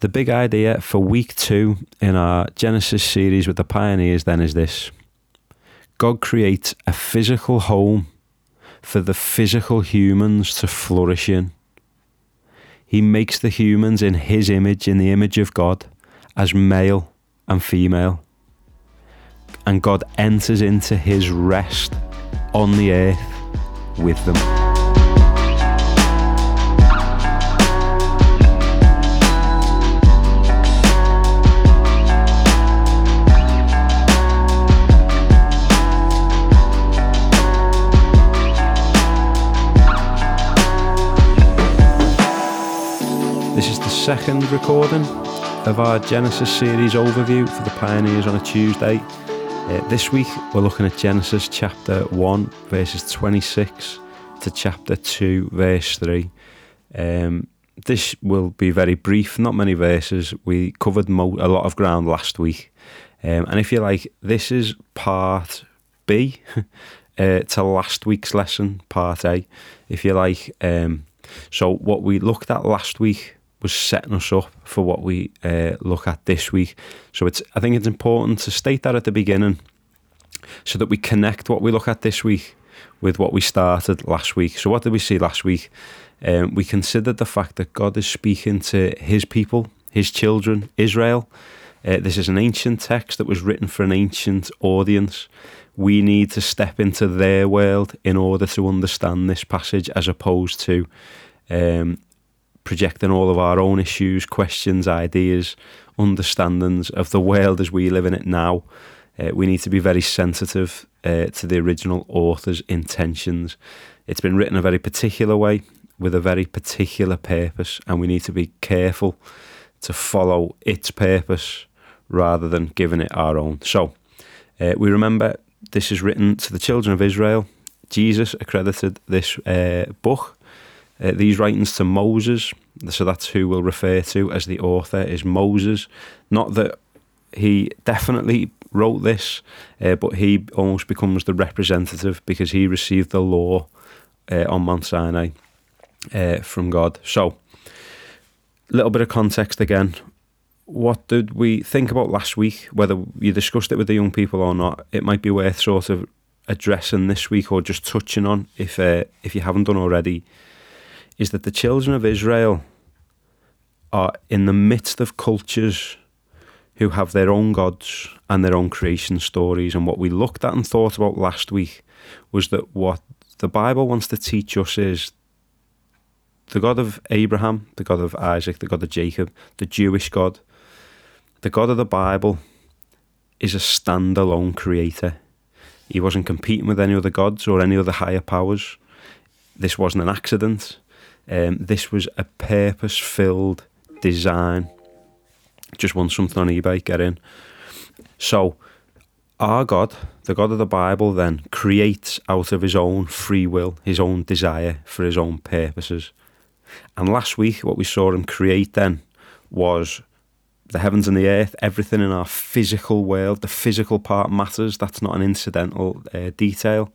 The big idea for week two in our Genesis series with the pioneers then is this God creates a physical home for the physical humans to flourish in. He makes the humans in His image, in the image of God, as male and female. And God enters into His rest on the earth with them. This is the second recording of our Genesis series overview for the Pioneers on a Tuesday. Uh, this week we're looking at Genesis chapter 1, verses 26 to chapter 2, verse 3. Um, this will be very brief, not many verses. We covered mo- a lot of ground last week. Um, and if you like, this is part B uh, to last week's lesson, part A, if you like. Um, so, what we looked at last week was setting us up for what we uh, look at this week. So it's I think it's important to state that at the beginning so that we connect what we look at this week with what we started last week. So what did we see last week? Um, we considered the fact that God is speaking to His people, His children, Israel. Uh, this is an ancient text that was written for an ancient audience. We need to step into their world in order to understand this passage, as opposed to um, projecting all of our own issues, questions, ideas, understandings of the world as we live in it now. Uh, we need to be very sensitive uh, to the original author's intentions. It's been written a very particular way with a very particular purpose, and we need to be careful to follow its purpose rather than giving it our own. So, uh, we remember this is written to the children of Israel. Jesus accredited this uh, book uh, these writings to Moses. So that's who we'll refer to as the author is Moses. Not that he definitely wrote this, uh, but he almost becomes the representative because he received the law uh, on Mount Sinai uh, from God. So, a little bit of context again. What did we think about last week? Whether you discussed it with the young people or not, it might be worth sort of addressing this week or just touching on if uh, if you haven't done already is that the children of Israel are in the midst of cultures who have their own gods and their own creation stories. And what we looked at and thought about last week was that what the Bible wants to teach us is the God of Abraham, the God of Isaac, the God of Jacob, the Jewish God, the God of the Bible is a standalone creator. He wasn't competing with any other gods or any other higher powers. This wasn't an accident. Um, this was a purpose filled design. Just want something on eBay, get in. So, our God, the God of the Bible, then creates out of his own free will, his own desire for his own purposes. And last week, what we saw him create then was the heavens and the earth, everything in our physical world. The physical part matters, that's not an incidental uh, detail.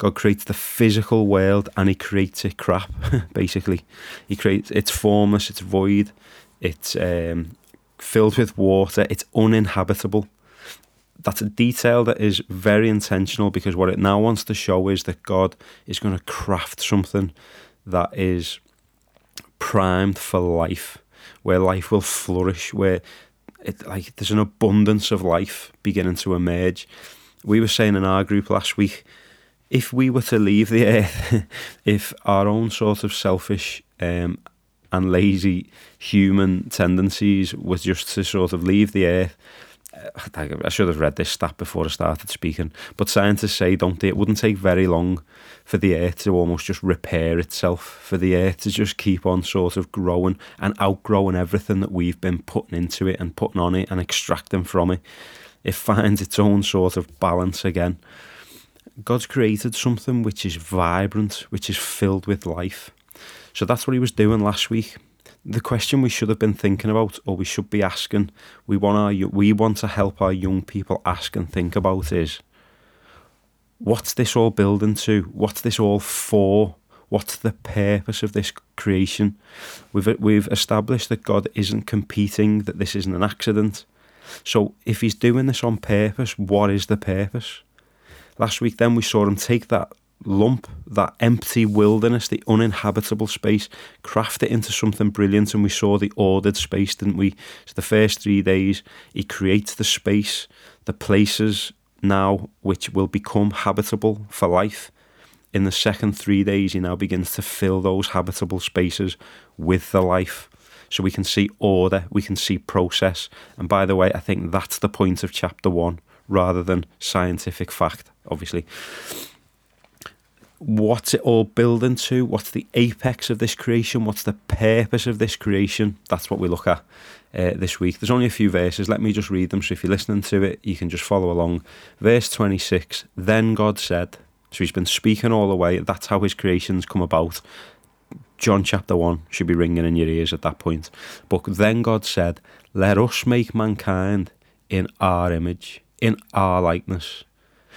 God creates the physical world and he creates it crap, basically. He creates it's formless, it's void, it's um, filled with water, it's uninhabitable. That's a detail that is very intentional because what it now wants to show is that God is going to craft something that is primed for life, where life will flourish, where it like there's an abundance of life beginning to emerge. We were saying in our group last week if we were to leave the earth, if our own sort of selfish um, and lazy human tendencies was just to sort of leave the earth, uh, I should have read this stat before I started speaking, but scientists say, don't they, it wouldn't take very long for the earth to almost just repair itself, for the earth to just keep on sort of growing and outgrowing everything that we've been putting into it and putting on it and extracting from it. It finds its own sort of balance again. God's created something which is vibrant, which is filled with life. So that's what he was doing last week. The question we should have been thinking about, or we should be asking, we want our we want to help our young people ask and think about is, what's this all building to? What's this all for? What's the purpose of this creation? We've, we've established that God isn't competing, that this isn't an accident. So if he's doing this on purpose, what is the purpose? Last week, then, we saw him take that lump, that empty wilderness, the uninhabitable space, craft it into something brilliant. And we saw the ordered space, didn't we? So the first three days, he creates the space, the places now which will become habitable for life. In the second three days, he now begins to fill those habitable spaces with the life. So we can see order, we can see process. And by the way, I think that's the point of chapter one rather than scientific fact, obviously what's it all building to? What's the apex of this creation? What's the purpose of this creation? That's what we look at uh, this week. There's only a few verses. Let me just read them. So if you're listening to it, you can just follow along. Verse 26 Then God said, so he's been speaking all the way. That's how his creations come about. John chapter 1 should be ringing in your ears at that point. But then God said, Let us make mankind in our image, in our likeness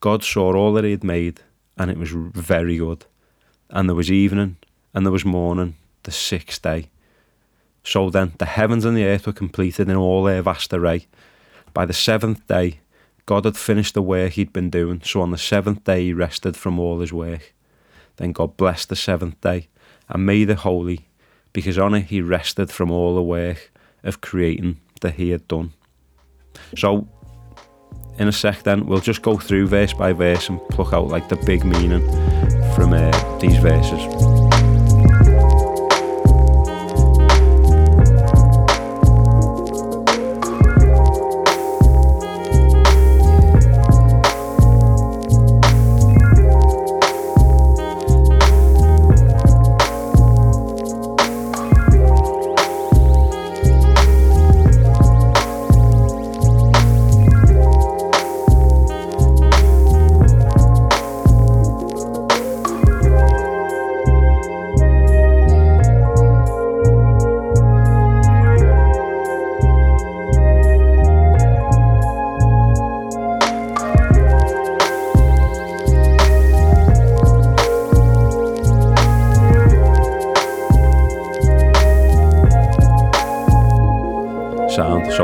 God saw all that he had made, and it was very good. And there was evening, and there was morning, the sixth day. So then the heavens and the earth were completed in all their vast array. By the seventh day, God had finished the work he'd been doing, so on the seventh day he rested from all his work. Then God blessed the seventh day and made it holy, because on it he rested from all the work of creating that he had done. So in a sec then we'll just go through verse by verse and pluck out like the big meaning from uh, these verses.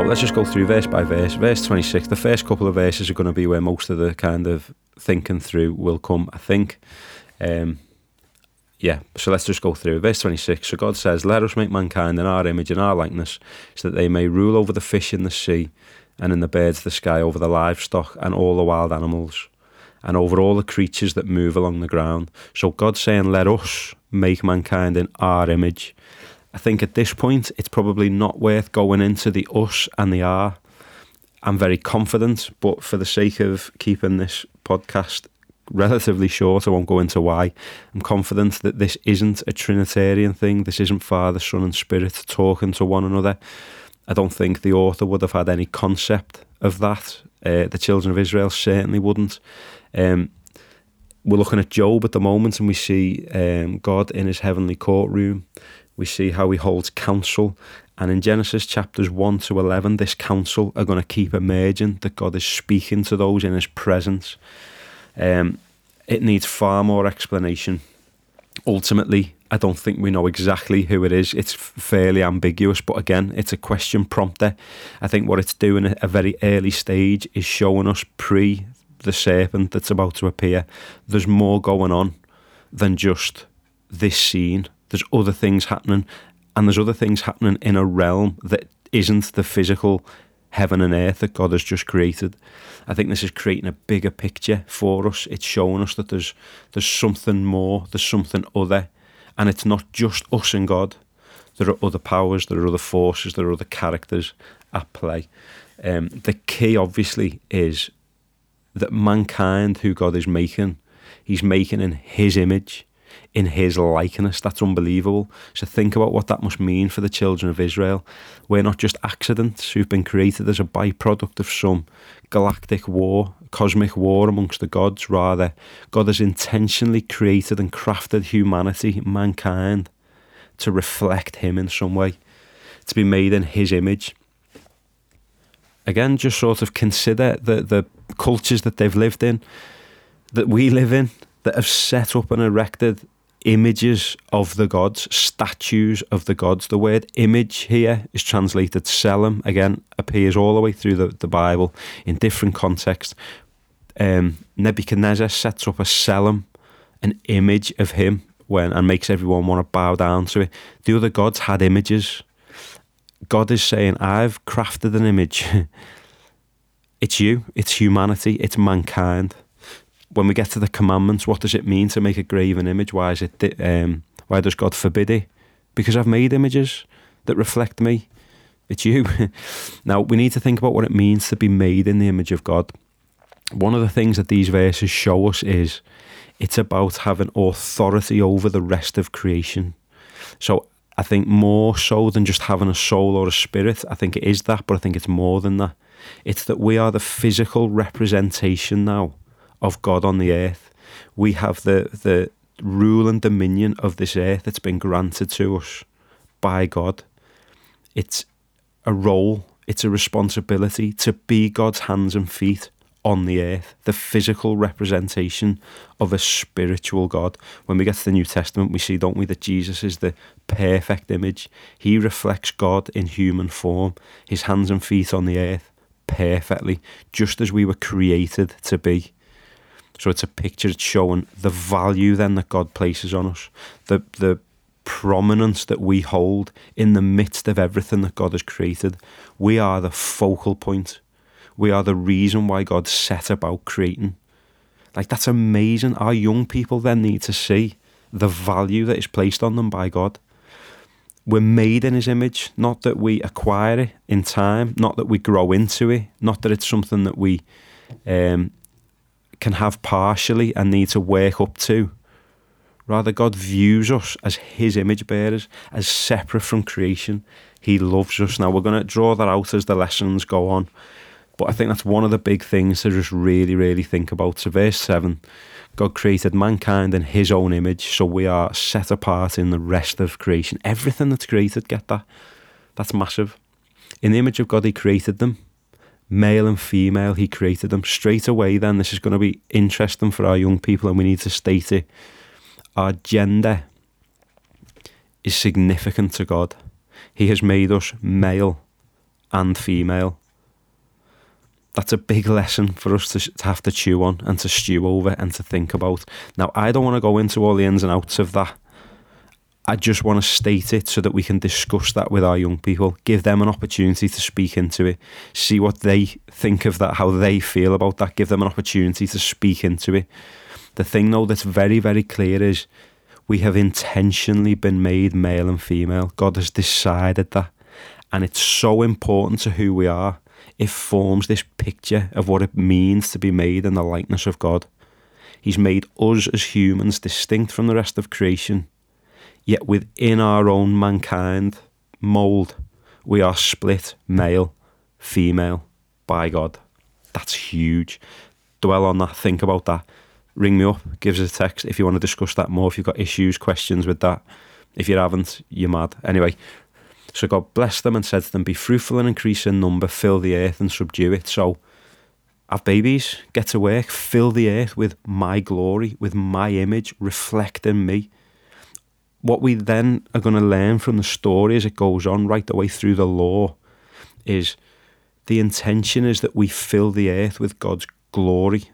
Let's just go through verse by verse. Verse 26, the first couple of verses are going to be where most of the kind of thinking through will come, I think. Um, yeah, so let's just go through. Verse 26 So God says, Let us make mankind in our image and our likeness, so that they may rule over the fish in the sea, and in the birds of the sky, over the livestock and all the wild animals, and over all the creatures that move along the ground. So God's saying, Let us make mankind in our image. I think at this point, it's probably not worth going into the us and the are. I'm very confident, but for the sake of keeping this podcast relatively short, I won't go into why. I'm confident that this isn't a Trinitarian thing. This isn't Father, Son, and Spirit talking to one another. I don't think the author would have had any concept of that. Uh, the children of Israel certainly wouldn't. Um, we're looking at Job at the moment, and we see um, God in his heavenly courtroom we see how he holds counsel. And in Genesis chapters 1 to 11, this council are going to keep emerging, that God is speaking to those in his presence. Um, it needs far more explanation. Ultimately, I don't think we know exactly who it is. It's fairly ambiguous, but again, it's a question prompter. I think what it's doing at a very early stage is showing us pre the serpent that's about to appear. There's more going on than just this scene there's other things happening, and there's other things happening in a realm that isn't the physical heaven and earth that God has just created. I think this is creating a bigger picture for us. It's showing us that there's there's something more, there's something other, and it's not just us and God. There are other powers, there are other forces, there are other characters at play. Um, the key, obviously, is that mankind, who God is making, He's making in His image in his likeness. That's unbelievable. So think about what that must mean for the children of Israel. We're not just accidents who've been created as a byproduct of some galactic war, cosmic war amongst the gods. Rather, God has intentionally created and crafted humanity, mankind, to reflect him in some way, to be made in his image. Again, just sort of consider the, the cultures that they've lived in, that we live in, that have set up and erected images of the gods, statues of the gods. The word image here is translated selim, again, appears all the way through the, the Bible in different contexts. Um, Nebuchadnezzar sets up a selim, an image of him, when and makes everyone want to bow down to it. The other gods had images. God is saying, I've crafted an image. it's you, it's humanity, it's mankind when we get to the commandments, what does it mean to make a graven image? Why is it? Um, why does God forbid it? Because I've made images that reflect me. It's you. now we need to think about what it means to be made in the image of God. One of the things that these verses show us is it's about having authority over the rest of creation. So I think more so than just having a soul or a spirit, I think it is that, but I think it's more than that. It's that we are the physical representation now of God on the earth. We have the, the rule and dominion of this earth that's been granted to us by God. It's a role, it's a responsibility to be God's hands and feet on the earth, the physical representation of a spiritual God. When we get to the New Testament, we see, don't we, that Jesus is the perfect image. He reflects God in human form, his hands and feet on the earth perfectly, just as we were created to be. So it's a picture showing the value then that God places on us, the the prominence that we hold in the midst of everything that God has created. We are the focal point. We are the reason why God set about creating. Like that's amazing. Our young people then need to see the value that is placed on them by God. We're made in his image, not that we acquire it in time, not that we grow into it, not that it's something that we um, can have partially and need to work up to. Rather, God views us as His image bearers, as separate from creation. He loves us. Now, we're going to draw that out as the lessons go on. But I think that's one of the big things to just really, really think about. So, verse 7 God created mankind in His own image, so we are set apart in the rest of creation. Everything that's created, get that? That's massive. In the image of God, He created them male and female, he created them straight away. Then this is going to be interesting for our young people, and we need to state it. Our gender is significant to God. He has made us male and female. That's a big lesson for us to, to have to chew on and to stew over and to think about. Now, I don't want to go into all the ins and outs of that I just want to state it so that we can discuss that with our young people, give them an opportunity to speak into it, see what they think of that, how they feel about that, give them an opportunity to speak into it. The thing, though, that's very, very clear is we have intentionally been made male and female. God has decided that. And it's so important to who we are. It forms this picture of what it means to be made in the likeness of God. He's made us as humans distinct from the rest of creation Yet within our own mankind mould, we are split male, female by God. That's huge. Dwell on that, think about that. Ring me up, give us a text if you want to discuss that more, if you've got issues, questions with that. If you haven't, you're mad. Anyway, so God blessed them and said to them, Be fruitful and increase in number, fill the earth and subdue it. So have babies, get to work, fill the earth with my glory, with my image, reflecting me what we then are going to learn from the story as it goes on right the way through the law is the intention is that we fill the earth with God's glory.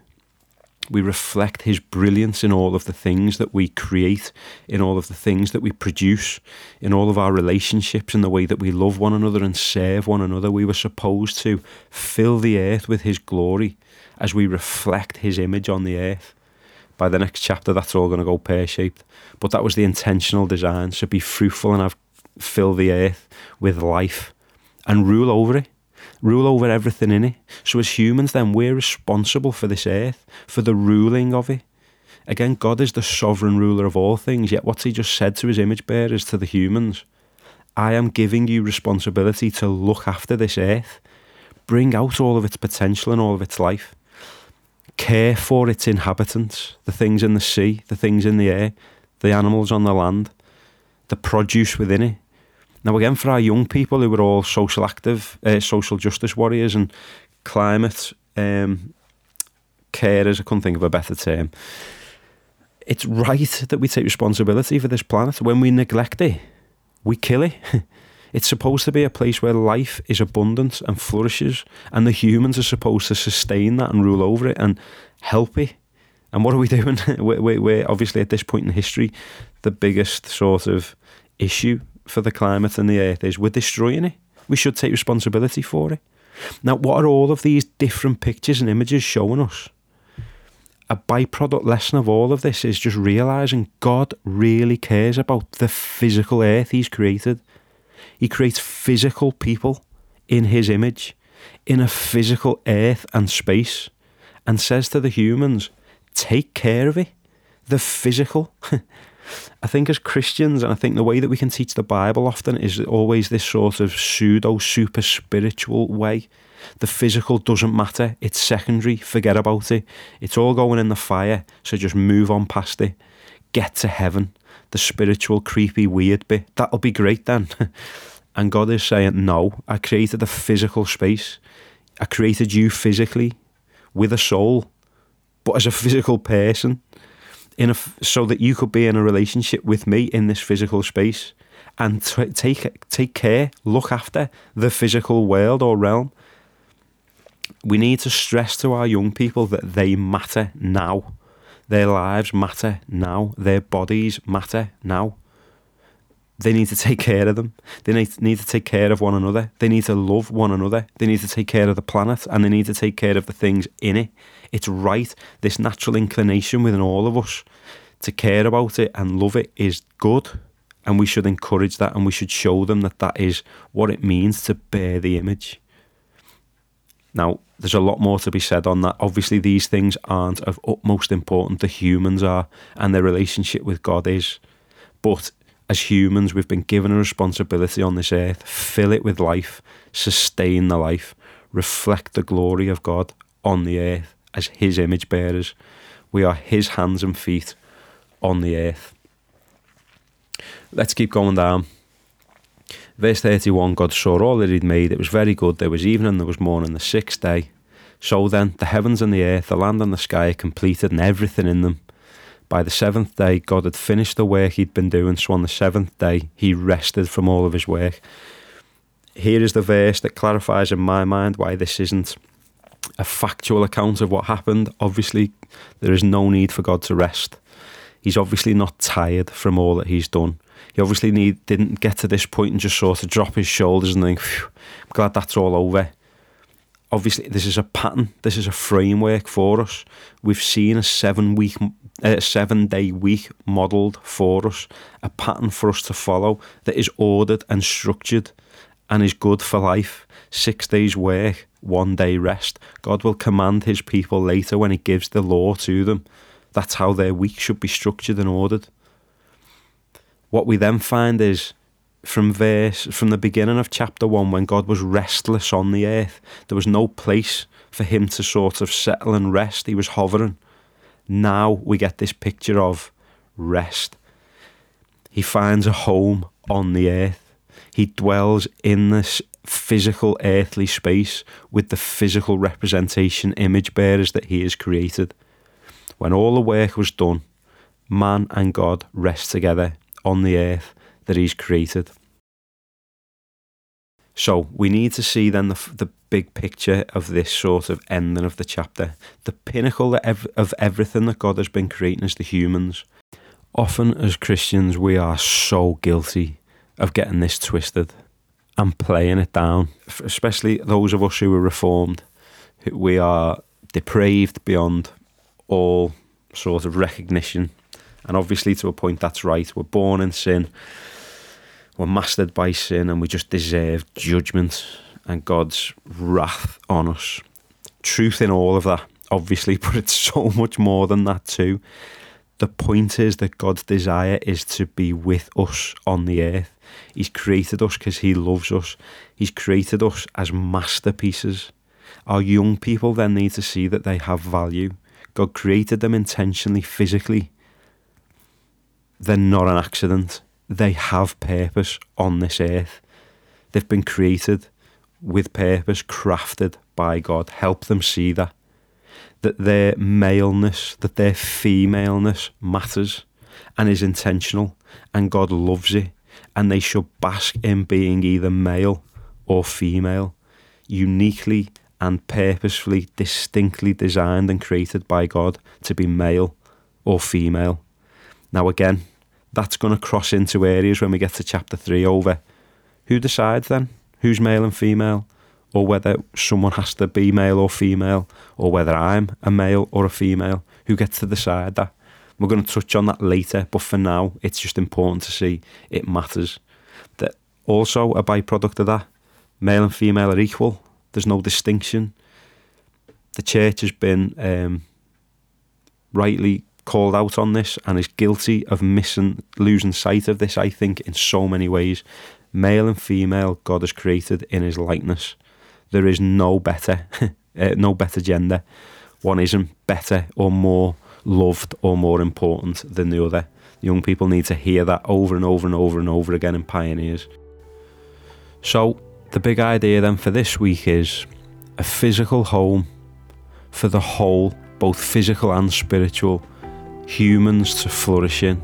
We reflect His brilliance in all of the things that we create, in all of the things that we produce, in all of our relationships, in the way that we love one another and serve one another. We were supposed to fill the earth with His glory as we reflect His image on the earth. By the next chapter, that's all going to go pear shaped. But that was the intentional design. So be fruitful and have fill the earth with life and rule over it rule over everything in it. So, as humans, then we're responsible for this earth, for the ruling of it. Again, God is the sovereign ruler of all things, yet what's He just said to His image bearers, to the humans? I am giving you responsibility to look after this earth, bring out all of its potential and all of its life, care for its inhabitants, the things in the sea, the things in the air, the animals on the land, the produce within it, now, again, for our young people who are all social active, uh, social justice warriors and climate um, carers, I couldn't think of a better term. It's right that we take responsibility for this planet. When we neglect it, we kill it. It's supposed to be a place where life is abundant and flourishes, and the humans are supposed to sustain that and rule over it and help it. And what are we doing? we're, we're obviously at this point in history the biggest sort of issue for the climate and the earth is we're destroying it. We should take responsibility for it. Now, what are all of these different pictures and images showing us? A byproduct lesson of all of this is just realizing God really cares about the physical earth He's created. He creates physical people in His image, in a physical earth and space, and says to the humans, take care of it. The physical. I think as Christians, and I think the way that we can teach the Bible often is always this sort of pseudo super spiritual way. The physical doesn't matter, it's secondary, forget about it. It's all going in the fire, so just move on past it. Get to heaven, the spiritual, creepy, weird bit. That'll be great then. and God is saying, No, I created a physical space. I created you physically with a soul, but as a physical person in a so that you could be in a relationship with me in this physical space and t- take take care, look after the physical world or realm. We need to stress to our young people that they matter now. Their lives matter now. Their bodies matter now. They need to take care of them. They need, to take care of one another. They need to love one another. They need to take care of the planet and they need to take care of the things in it. It's right. This natural inclination within all of us to care about it and love it is good. And we should encourage that and we should show them that that is what it means to bear the image. Now, there's a lot more to be said on that. Obviously, these things aren't of utmost importance. The humans are, and their relationship with God is. But as humans, we've been given a responsibility on this earth fill it with life, sustain the life, reflect the glory of God on the earth as His image bearers. We are His hands and feet on the earth. Let's keep going down. Verse 31 God saw all that He'd made. It was very good. There was evening, there was morning, the sixth day. So then, the heavens and the earth, the land and the sky are completed, and everything in them. By the seventh day, God had finished the work he'd been doing, so on the seventh day, he rested from all of his work. Here is the verse that clarifies in my mind why this isn't a factual account of what happened. Obviously, there is no need for God to rest. He's obviously not tired from all that he's done. He obviously need, didn't get to this point and just sort of drop his shoulders and think, I'm glad that's all over. Obviously this is a pattern. This is a framework for us. We've seen a seven week a seven day week modeled for us a pattern for us to follow that is ordered and structured and is good for life. Six days work one day rest. God will command his people later when he gives the law to them. That's how their week should be structured and ordered what we then find is from verse from the beginning of chapter 1 when God was restless on the earth there was no place for him to sort of settle and rest. He was hovering. Now we get this picture of rest. He finds a home on the earth. He dwells in this physical earthly space with the physical representation image bearers that he has created. When all the work was done man and God rest together on the earth that He's created. So we need to see then the, the big picture of this sort of ending of the chapter. The pinnacle of everything that God has been creating is the humans. Often as Christians, we are so guilty of getting this twisted and playing it down, especially those of us who are reformed. We are depraved beyond all sort of recognition. And obviously, to a point, that's right. We're born in sin, we're mastered by sin, and we just deserve judgment and God's wrath on us. Truth in all of that, obviously, but it's so much more than that, too. The point is that God's desire is to be with us on the earth. He's created us because He loves us. He's created us as masterpieces. Our young people then need to see that they have value. God created them intentionally, physically. They're not an accident. They have purpose on this earth. They've been created with purpose, crafted by God. Help them see that that their maleness, that their femaleness matters and is intentional, and God loves it, and they should bask in being either male or female, uniquely and purposefully, distinctly designed and created by God to be male or female. Now, again, that's going to cross into areas when we get to chapter 3 over who decides then who's male and female or whether someone has to be male or female, or whether I'm a male or a female, who gets to decide that. We're going to touch on that later, but for now, it's just important to see it matters. That also a byproduct of that, male and female are equal. There's no distinction. The church has been um, rightly called out on this and is guilty of missing, losing sight of this. I think in so many ways, male and female, God has created in His likeness there is no better, uh, no better gender. One isn't better or more loved or more important than the other. Young people need to hear that over and over and over and over again in Pioneers. So, the big idea then for this week is a physical home for the whole, both physical and spiritual, humans to flourish in.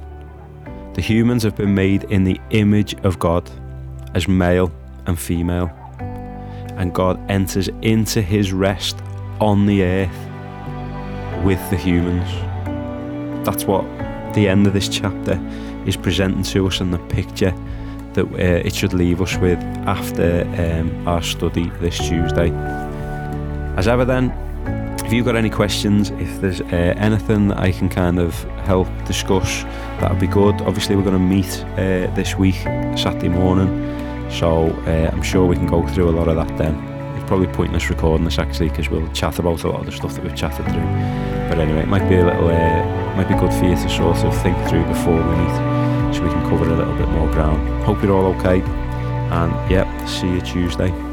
The humans have been made in the image of God as male and female and God enters into his rest on the earth with the humans. That's what the end of this chapter is presenting to us and the picture that uh, it should leave us with after um, our study this Tuesday. As ever, then, if you've got any questions, if there's uh, anything that I can kind of help discuss, that would be good. Obviously, we're going to meet uh, this week, Saturday morning so uh, I'm sure we can go through a lot of that then. It's probably pointless recording this actually because we'll chat about a lot of the stuff that we've chatted through. But anyway, it might be a little, uh, might be good for you to sort of think through before we meet, so we can cover a little bit more ground. Hope you're all okay, and yeah, see you Tuesday.